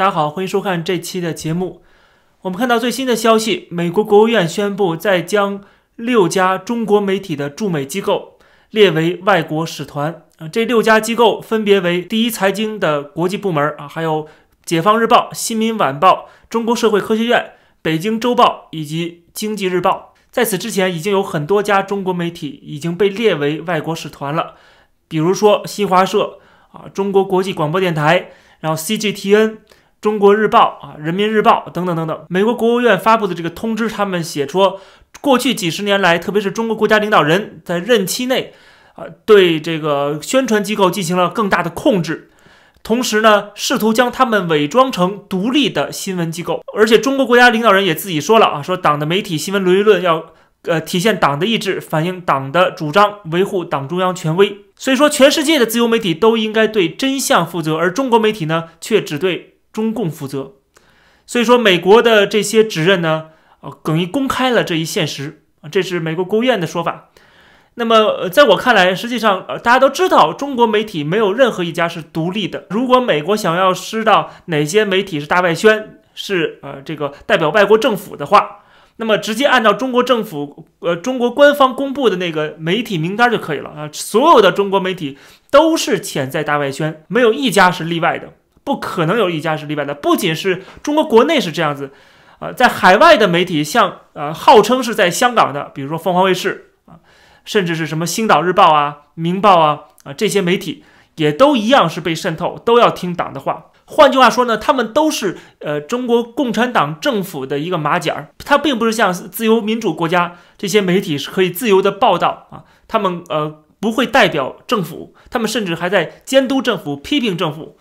大家好，欢迎收看这期的节目。我们看到最新的消息，美国国务院宣布再将六家中国媒体的驻美机构列为外国使团。啊，这六家机构分别为第一财经的国际部门啊，还有解放日报、新民晚报、中国社会科学院、北京周报以及经济日报。在此之前，已经有很多家中国媒体已经被列为外国使团了，比如说新华社啊、中国国际广播电台，然后 CGTN。中国日报啊，人民日报等等等等，美国国务院发布的这个通知，他们写说，过去几十年来，特别是中国国家领导人在任期内，啊，对这个宣传机构进行了更大的控制，同时呢，试图将他们伪装成独立的新闻机构，而且中国国家领导人也自己说了啊，说党的媒体新闻伦理论要，呃，体现党的意志，反映党的主张，维护党中央权威。所以说，全世界的自由媒体都应该对真相负责，而中国媒体呢，却只对。中共负责，所以说美国的这些指认呢，呃，等于公开了这一现实啊，这是美国国务院的说法。那么，在我看来，实际上，呃，大家都知道，中国媒体没有任何一家是独立的。如果美国想要知道哪些媒体是大外宣，是呃这个代表外国政府的话，那么直接按照中国政府呃中国官方公布的那个媒体名单就可以了啊。所有的中国媒体都是潜在大外宣，没有一家是例外的。不可能有一家是例外的。不仅是中国国内是这样子，啊，在海外的媒体，像呃，号称是在香港的，比如说凤凰卫视啊，甚至是什么《星岛日报》啊、《明报》啊啊，这些媒体也都一样是被渗透，都要听党的话。换句话说呢，他们都是呃中国共产党政府的一个马甲儿。它并不是像自由民主国家这些媒体是可以自由的报道啊，他们呃不会代表政府，他们甚至还在监督政府、批评政府。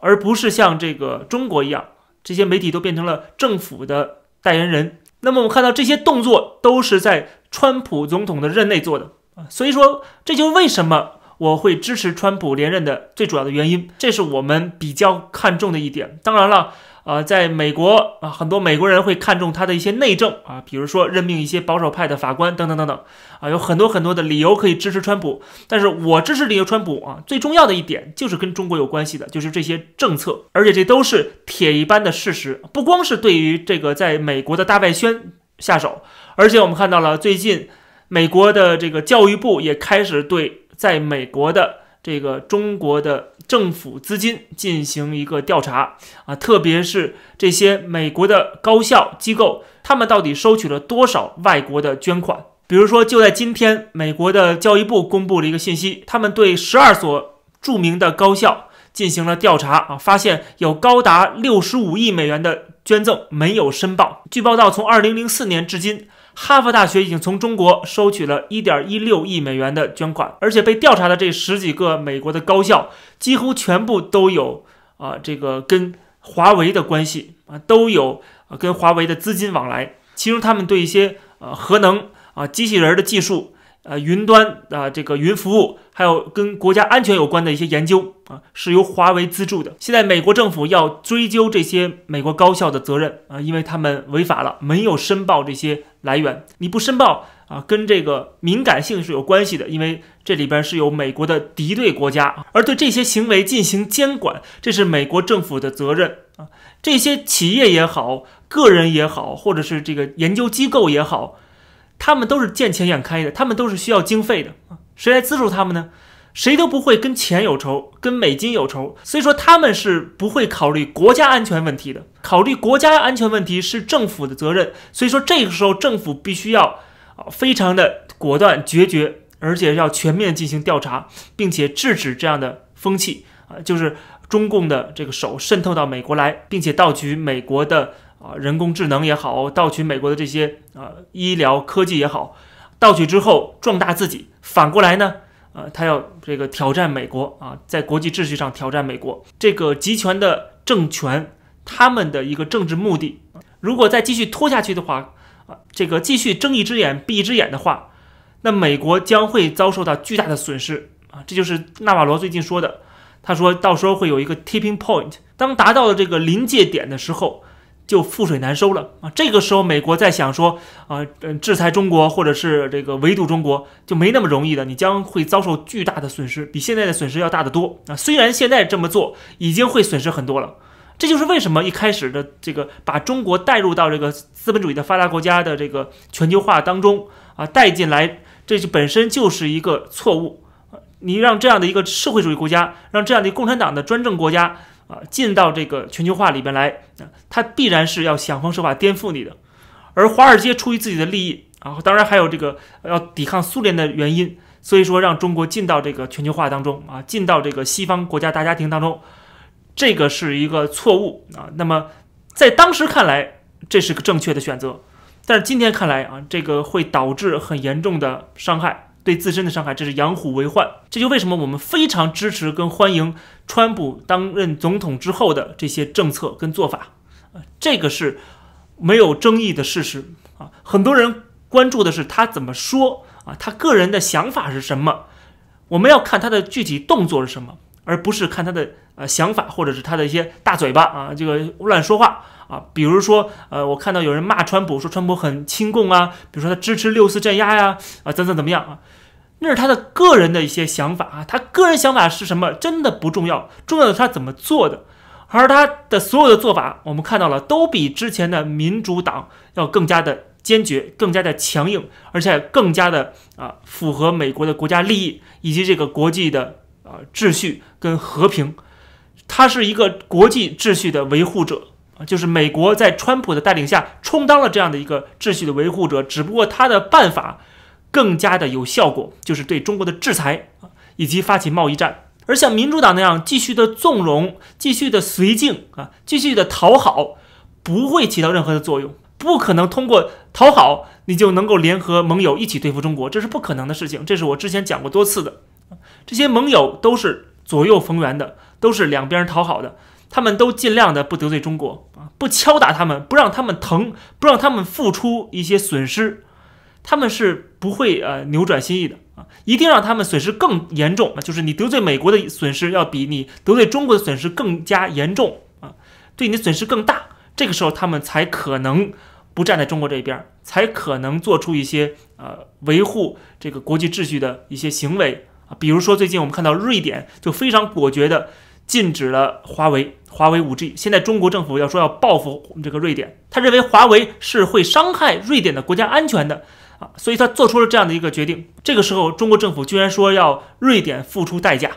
而不是像这个中国一样，这些媒体都变成了政府的代言人。那么我们看到这些动作都是在川普总统的任内做的啊，所以说这就是为什么我会支持川普连任的最主要的原因，这是我们比较看重的一点。当然了。啊，在美国啊，很多美国人会看重他的一些内政啊，比如说任命一些保守派的法官等等等等啊，有很多很多的理由可以支持川普。但是我支持理由川普啊，最重要的一点就是跟中国有关系的，就是这些政策，而且这都是铁一般的事实。不光是对于这个在美国的大外宣下手，而且我们看到了最近美国的这个教育部也开始对在美国的。这个中国的政府资金进行一个调查啊，特别是这些美国的高校机构，他们到底收取了多少外国的捐款？比如说，就在今天，美国的教育部公布了一个信息，他们对十二所著名的高校进行了调查啊，发现有高达六十五亿美元的捐赠没有申报。据报道，从二零零四年至今。哈佛大学已经从中国收取了1.16亿美元的捐款，而且被调查的这十几个美国的高校，几乎全部都有啊这个跟华为的关系啊，都有啊跟华为的资金往来。其中他们对一些呃核能啊机器人的技术。呃，云端啊，这个云服务，还有跟国家安全有关的一些研究啊，是由华为资助的。现在美国政府要追究这些美国高校的责任啊，因为他们违法了，没有申报这些来源。你不申报啊，跟这个敏感性是有关系的，因为这里边是有美国的敌对国家，而对这些行为进行监管，这是美国政府的责任啊。这些企业也好，个人也好，或者是这个研究机构也好。他们都是见钱眼开的，他们都是需要经费的啊，谁来资助他们呢？谁都不会跟钱有仇，跟美金有仇，所以说他们是不会考虑国家安全问题的。考虑国家安全问题是政府的责任，所以说这个时候政府必须要啊非常的果断决绝，而且要全面进行调查，并且制止这样的风气啊，就是中共的这个手渗透到美国来，并且盗取美国的。啊，人工智能也好，盗取美国的这些啊医疗科技也好，盗取之后壮大自己，反过来呢，呃，他要这个挑战美国啊，在国际秩序上挑战美国这个集权的政权，他们的一个政治目的，如果再继续拖下去的话，啊，这个继续睁一只眼闭一只眼的话，那美国将会遭受到巨大的损失啊，这就是纳瓦罗最近说的，他说到时候会有一个 tipping point，当达到了这个临界点的时候。就覆水难收了啊！这个时候，美国在想说啊，嗯，制裁中国或者是这个围堵中国就没那么容易的，你将会遭受巨大的损失，比现在的损失要大得多啊！虽然现在这么做已经会损失很多了，这就是为什么一开始的这个把中国带入到这个资本主义的发达国家的这个全球化当中啊，带进来，这就本身就是一个错误。你让这样的一个社会主义国家，让这样的共产党的专政国家啊，进到这个全球化里边来，它必然是要想方设法颠覆你的。而华尔街出于自己的利益啊，当然还有这个要抵抗苏联的原因，所以说让中国进到这个全球化当中啊，进到这个西方国家大家庭当中，这个是一个错误啊。那么在当时看来，这是个正确的选择，但是今天看来啊，这个会导致很严重的伤害。对自身的伤害，这是养虎为患。这就为什么我们非常支持跟欢迎川普当任总统之后的这些政策跟做法啊，这个是没有争议的事实啊。很多人关注的是他怎么说啊，他个人的想法是什么？我们要看他的具体动作是什么，而不是看他的呃想法或者是他的一些大嘴巴啊，这个乱说话啊。比如说呃，我看到有人骂川普，说川普很亲共啊，比如说他支持六四镇压呀啊，怎怎怎么样啊？那是他的个人的一些想法啊，他个人想法是什么真的不重要，重要的是他怎么做的。而他的所有的做法，我们看到了，都比之前的民主党要更加的坚决，更加的强硬，而且更加的啊符合美国的国家利益以及这个国际的啊秩序跟和平。他是一个国际秩序的维护者啊，就是美国在川普的带领下充当了这样的一个秩序的维护者，只不过他的办法。更加的有效果，就是对中国的制裁啊，以及发起贸易战。而像民主党那样继续的纵容、继续的绥靖啊、继续的讨好，不会起到任何的作用。不可能通过讨好你就能够联合盟友一起对付中国，这是不可能的事情。这是我之前讲过多次的。这些盟友都是左右逢源的，都是两边讨好的，他们都尽量的不得罪中国啊，不敲打他们，不让他们疼，不让他们付出一些损失。他们是不会呃扭转心意的啊，一定让他们损失更严重啊，就是你得罪美国的损失要比你得罪中国的损失更加严重啊，对你的损失更大，这个时候他们才可能不站在中国这一边，才可能做出一些呃维护这个国际秩序的一些行为，比如说最近我们看到瑞典就非常果决的禁止了华为，华为五 G，现在中国政府要说要报复我们这个瑞典，他认为华为是会伤害瑞典的国家安全的。啊，所以他做出了这样的一个决定。这个时候，中国政府居然说要瑞典付出代价。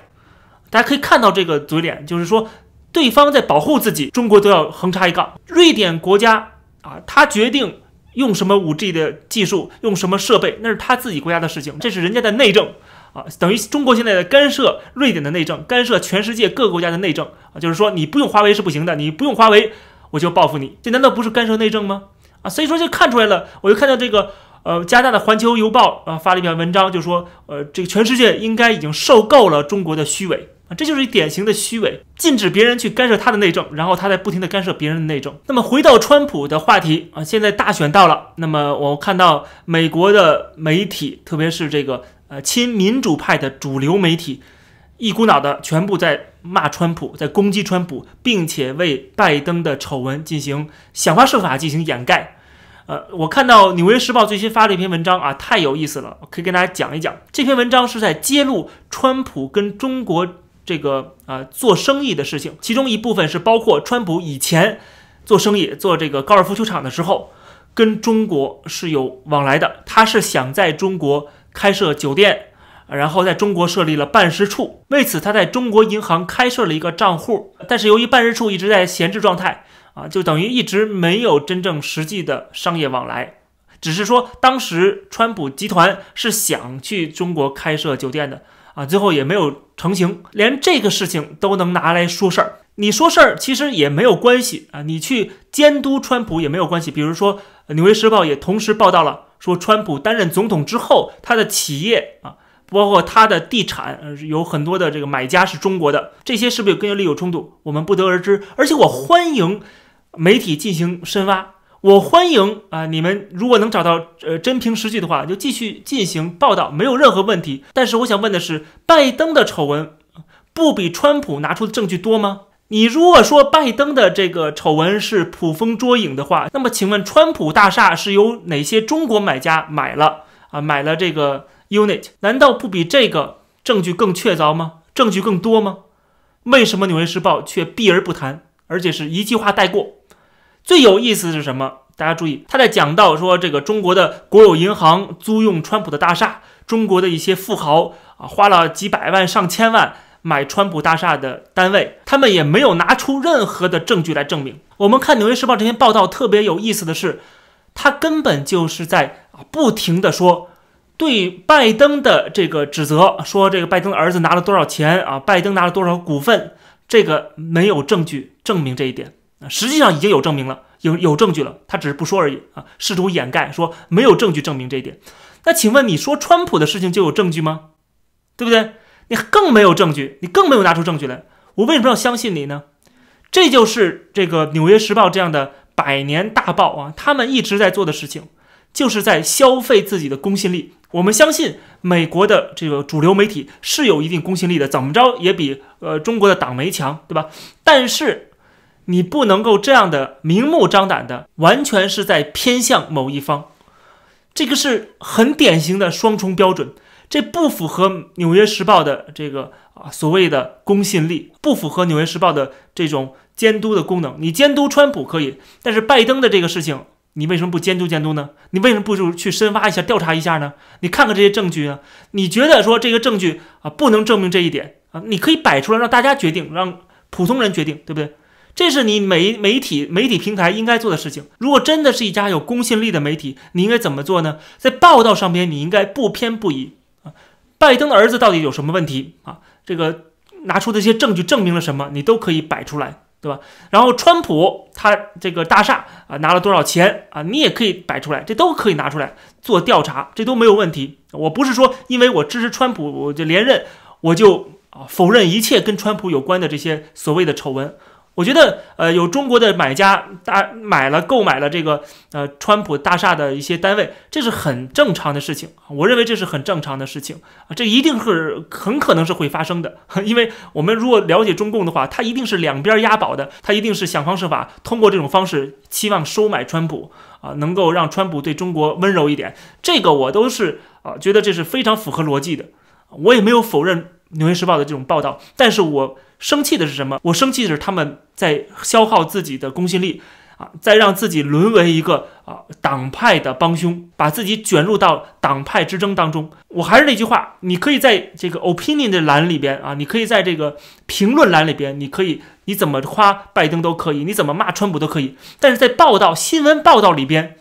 大家可以看到这个嘴脸，就是说对方在保护自己，中国都要横插一杠。瑞典国家啊，他决定用什么五 G 的技术，用什么设备，那是他自己国家的事情，这是人家的内政啊。等于中国现在的干涉瑞典的内政，干涉全世界各个国家的内政啊，就是说你不用华为是不行的，你不用华为我就报复你，这难道不是干涉内政吗？啊，所以说就看出来了，我就看到这个。呃，加拿大的《环球邮报》啊发了一篇文章，就说，呃，这个全世界应该已经受够了中国的虚伪啊，这就是典型的虚伪，禁止别人去干涉他的内政，然后他在不停的干涉别人的内政。那么回到川普的话题啊，现在大选到了，那么我看到美国的媒体，特别是这个呃亲民主派的主流媒体，一股脑的全部在骂川普，在攻击川普，并且为拜登的丑闻进行想方设法进行掩盖。呃，我看到《纽约时报》最新发了一篇文章啊，太有意思了，我可以跟大家讲一讲。这篇文章是在揭露川普跟中国这个啊做生意的事情，其中一部分是包括川普以前做生意做这个高尔夫球场的时候，跟中国是有往来的。他是想在中国开设酒店，然后在中国设立了办事处，为此他在中国银行开设了一个账户，但是由于办事处一直在闲置状态。啊，就等于一直没有真正实际的商业往来，只是说当时川普集团是想去中国开设酒店的啊，最后也没有成型，连这个事情都能拿来说事儿。你说事儿其实也没有关系啊，你去监督川普也没有关系。比如说，《纽约时报》也同时报道了，说川普担任总统之后，他的企业啊，包括他的地产，有很多的这个买家是中国的，这些是不是跟利有冲突？我们不得而知。而且我欢迎。媒体进行深挖，我欢迎啊！你们如果能找到呃真凭实据的话，就继续进行报道，没有任何问题。但是我想问的是，拜登的丑闻不比川普拿出的证据多吗？你如果说拜登的这个丑闻是捕风捉影的话，那么请问川普大厦是由哪些中国买家买了啊？买了这个 unit，难道不比这个证据更确凿吗？证据更多吗？为什么纽约时报却避而不谈？而且是一句话带过。最有意思的是什么？大家注意，他在讲到说这个中国的国有银行租用川普的大厦，中国的一些富豪啊花了几百万上千万买川普大厦的单位，他们也没有拿出任何的证据来证明。我们看《纽约时报》这篇报道特别有意思的是，他根本就是在不停的说对拜登的这个指责，说这个拜登的儿子拿了多少钱啊，拜登拿了多少股份，这个没有证据证明这一点啊，实际上已经有证明了。有有证据了，他只是不说而已啊，试图掩盖，说没有证据证明这一点。那请问你说川普的事情就有证据吗？对不对？你更没有证据，你更没有拿出证据来。我为什么要相信你呢？这就是这个《纽约时报》这样的百年大报啊，他们一直在做的事情，就是在消费自己的公信力。我们相信美国的这个主流媒体是有一定公信力的，怎么着也比呃中国的党媒强，对吧？但是。你不能够这样的明目张胆的，完全是在偏向某一方，这个是很典型的双重标准，这不符合《纽约时报》的这个啊所谓的公信力，不符合《纽约时报》的这种监督的功能。你监督川普可以，但是拜登的这个事情，你为什么不监督监督呢？你为什么不就去深挖一下、调查一下呢？你看看这些证据啊，你觉得说这个证据啊不能证明这一点啊，你可以摆出来让大家决定，让普通人决定，对不对？这是你媒媒体媒体平台应该做的事情。如果真的是一家有公信力的媒体，你应该怎么做呢？在报道上边，你应该不偏不倚。拜登的儿子到底有什么问题啊？这个拿出这些证据证明了什么？你都可以摆出来，对吧？然后川普他这个大厦啊拿了多少钱啊？你也可以摆出来，这都可以拿出来做调查，这都没有问题。我不是说因为我支持川普我就连任，我就啊否认一切跟川普有关的这些所谓的丑闻。我觉得，呃，有中国的买家大买了购买了这个呃川普大厦的一些单位，这是很正常的事情。我认为这是很正常的事情啊，这一定是很可能是会发生的。因为我们如果了解中共的话，他一定是两边押宝的，他一定是想方设法通过这种方式期望收买川普啊，能够让川普对中国温柔一点。这个我都是啊，觉得这是非常符合逻辑的。我也没有否认《纽约时报》的这种报道，但是我。生气的是什么？我生气的是他们在消耗自己的公信力啊，在让自己沦为一个啊党派的帮凶，把自己卷入到党派之争当中。我还是那句话，你可以在这个 opinion 的栏里边啊，你可以在这个评论栏里边，你可以你怎么夸拜登都可以，你怎么骂川普都可以，但是在报道新闻报道里边，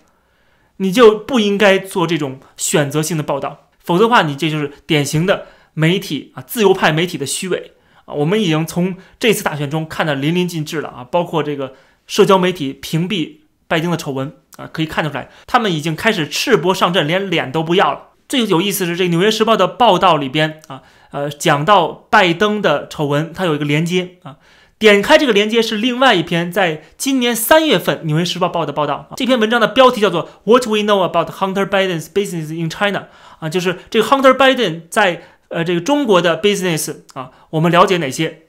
你就不应该做这种选择性的报道，否则的话，你这就是典型的媒体啊自由派媒体的虚伪。啊，我们已经从这次大选中看得淋漓尽致了啊！包括这个社交媒体屏蔽拜登的丑闻啊，可以看得出来，他们已经开始赤膊上阵，连脸都不要了。最有意思是，这《纽约时报》的报道里边啊，呃，讲到拜登的丑闻，它有一个连接啊，点开这个连接是另外一篇在今年三月份《纽约时报》报的报道。这篇文章的标题叫做 “What We Know About Hunter Biden's Business in China”，啊，就是这个 Hunter Biden 在。呃，这个中国的 business 啊，我们了解哪些？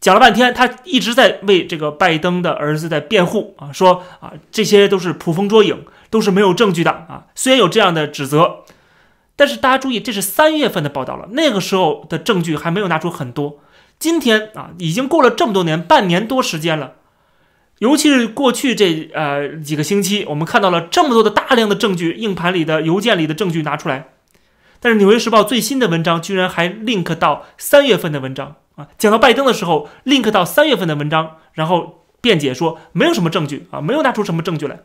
讲了半天，他一直在为这个拜登的儿子在辩护啊，说啊，这些都是捕风捉影，都是没有证据的啊。虽然有这样的指责，但是大家注意，这是三月份的报道了，那个时候的证据还没有拿出很多。今天啊，已经过了这么多年，半年多时间了，尤其是过去这呃几个星期，我们看到了这么多的大量的证据，硬盘里的、邮件里的证据拿出来。但是《纽约时报》最新的文章居然还 link 到三月份的文章啊，讲到拜登的时候 link 到三月份的文章，然后辩解说没有什么证据啊，没有拿出什么证据来。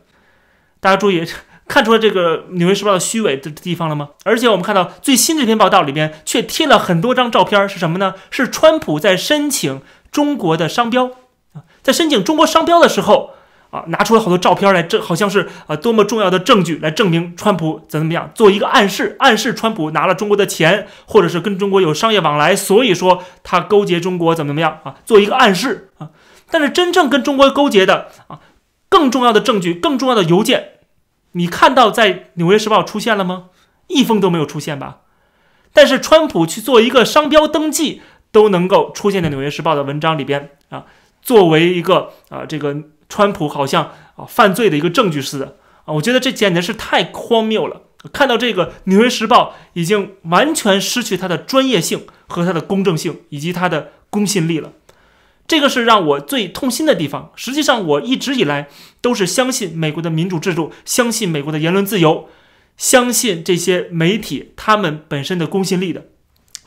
大家注意看出了这个《纽约时报》的虚伪的地方了吗？而且我们看到最新这篇报道里边却贴了很多张照片，是什么呢？是川普在申请中国的商标啊，在申请中国商标的时候。啊，拿出了好多照片来，证好像是啊多么重要的证据来证明川普怎么怎么样，做一个暗示，暗示川普拿了中国的钱，或者是跟中国有商业往来，所以说他勾结中国怎么怎么样啊，做一个暗示啊。但是真正跟中国勾结的啊，更重要的证据，更重要的邮件，你看到在《纽约时报》出现了吗？一封都没有出现吧？但是川普去做一个商标登记，都能够出现在《纽约时报》的文章里边啊，作为一个啊这个。川普好像啊犯罪的一个证据似的啊，我觉得这简直是太荒谬了。看到这个《纽约时报》已经完全失去它的专业性和它的公正性以及它的公信力了。这个是让我最痛心的地方。实际上，我一直以来都是相信美国的民主制度，相信美国的言论自由，相信这些媒体他们本身的公信力的。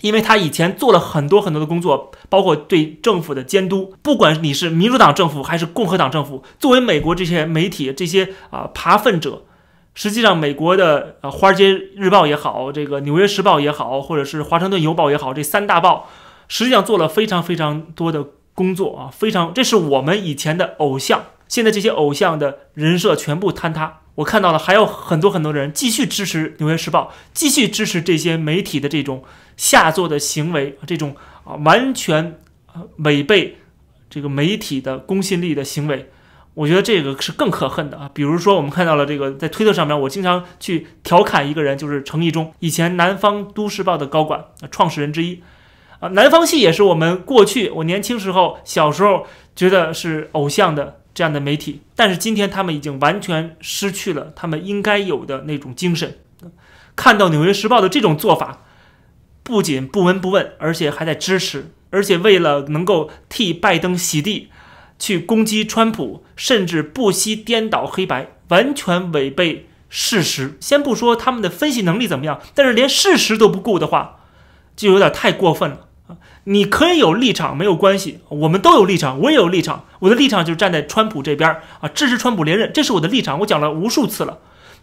因为他以前做了很多很多的工作，包括对政府的监督。不管你是民主党政府还是共和党政府，作为美国这些媒体这些啊扒粪者，实际上美国的呃《华尔街日报》也好，这个《纽约时报》也好，或者是《华盛顿邮报》也好，这三大报实际上做了非常非常多的。工作啊，非常，这是我们以前的偶像，现在这些偶像的人设全部坍塌。我看到了，还有很多很多人继续支持《纽约时报》，继续支持这些媒体的这种下作的行为，这种啊完全啊违背这个媒体的公信力的行为。我觉得这个是更可恨的啊。比如说，我们看到了这个在推特上面，我经常去调侃一个人，就是程毅中，以前南方都市报的高管，创始人之一。啊，南方系也是我们过去我年轻时候小时候觉得是偶像的这样的媒体，但是今天他们已经完全失去了他们应该有的那种精神。看到《纽约时报》的这种做法，不仅不闻不问，而且还在支持，而且为了能够替拜登洗地，去攻击川普，甚至不惜颠倒黑白，完全违背事实。先不说他们的分析能力怎么样，但是连事实都不顾的话，就有点太过分了。你可以有立场没有关系，我们都有立场，我也有立场。我的立场就是站在川普这边啊，支持川普连任，这是我的立场，我讲了无数次了。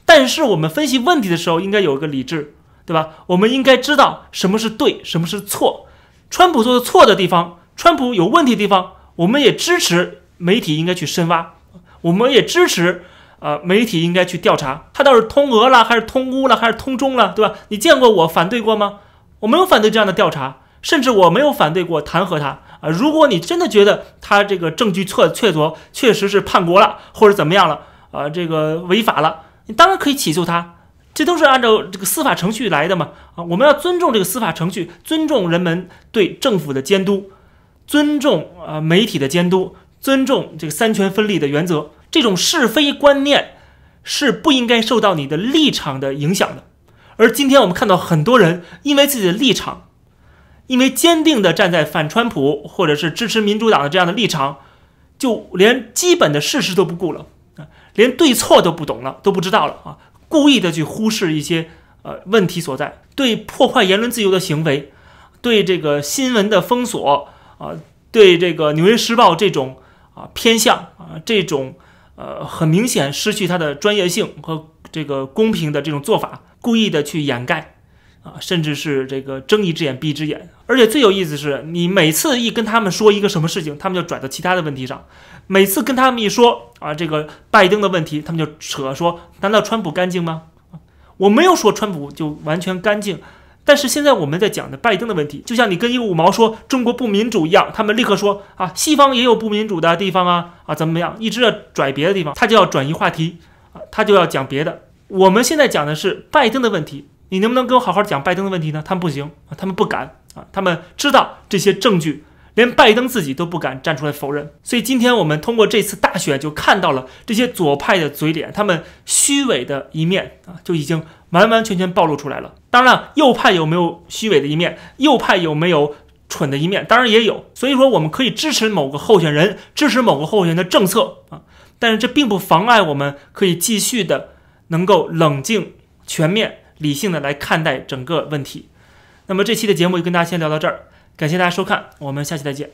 但是我们分析问题的时候，应该有一个理智，对吧？我们应该知道什么是对，什么是错。川普做的错的地方，川普有问题的地方，我们也支持媒体应该去深挖，我们也支持呃媒体应该去调查，他倒是通俄了，还是通乌了，还是通中了，对吧？你见过我反对过吗？我没有反对这样的调查。甚至我没有反对过弹劾他啊！如果你真的觉得他这个证据确确凿，确实是叛国了或者怎么样了啊，这个违法了，你当然可以起诉他，这都是按照这个司法程序来的嘛啊！我们要尊重这个司法程序，尊重人们对政府的监督，尊重啊媒体的监督，尊重这个三权分立的原则。这种是非观念是不应该受到你的立场的影响的。而今天我们看到很多人因为自己的立场。因为坚定地站在反川普或者是支持民主党的这样的立场，就连基本的事实都不顾了啊，连对错都不懂了，都不知道了啊，故意的去忽视一些呃问题所在，对破坏言论自由的行为，对这个新闻的封锁啊，对这个《纽约时报》这种啊偏向啊这种呃很明显失去它的专业性和这个公平的这种做法，故意的去掩盖。啊，甚至是这个睁一只眼闭一只眼，而且最有意思是，你每次一跟他们说一个什么事情，他们就转到其他的问题上。每次跟他们一说啊，这个拜登的问题，他们就扯说，难道川普干净吗？我没有说川普就完全干净，但是现在我们在讲的拜登的问题，就像你跟一个五毛说中国不民主一样，他们立刻说啊，西方也有不民主的地方啊啊，怎么样？一直要拽别的地方，他就要转移话题啊，他就要讲别的。我们现在讲的是拜登的问题。你能不能跟我好好讲拜登的问题呢？他们不行啊，他们不敢啊，他们知道这些证据，连拜登自己都不敢站出来否认。所以今天我们通过这次大选就看到了这些左派的嘴脸，他们虚伪的一面啊，就已经完完全全暴露出来了。当然了，右派有没有虚伪的一面？右派有没有蠢的一面？当然也有。所以说，我们可以支持某个候选人，支持某个候选人的政策啊，但是这并不妨碍我们可以继续的能够冷静、全面。理性的来看待整个问题。那么这期的节目就跟大家先聊到这儿，感谢大家收看，我们下期再见。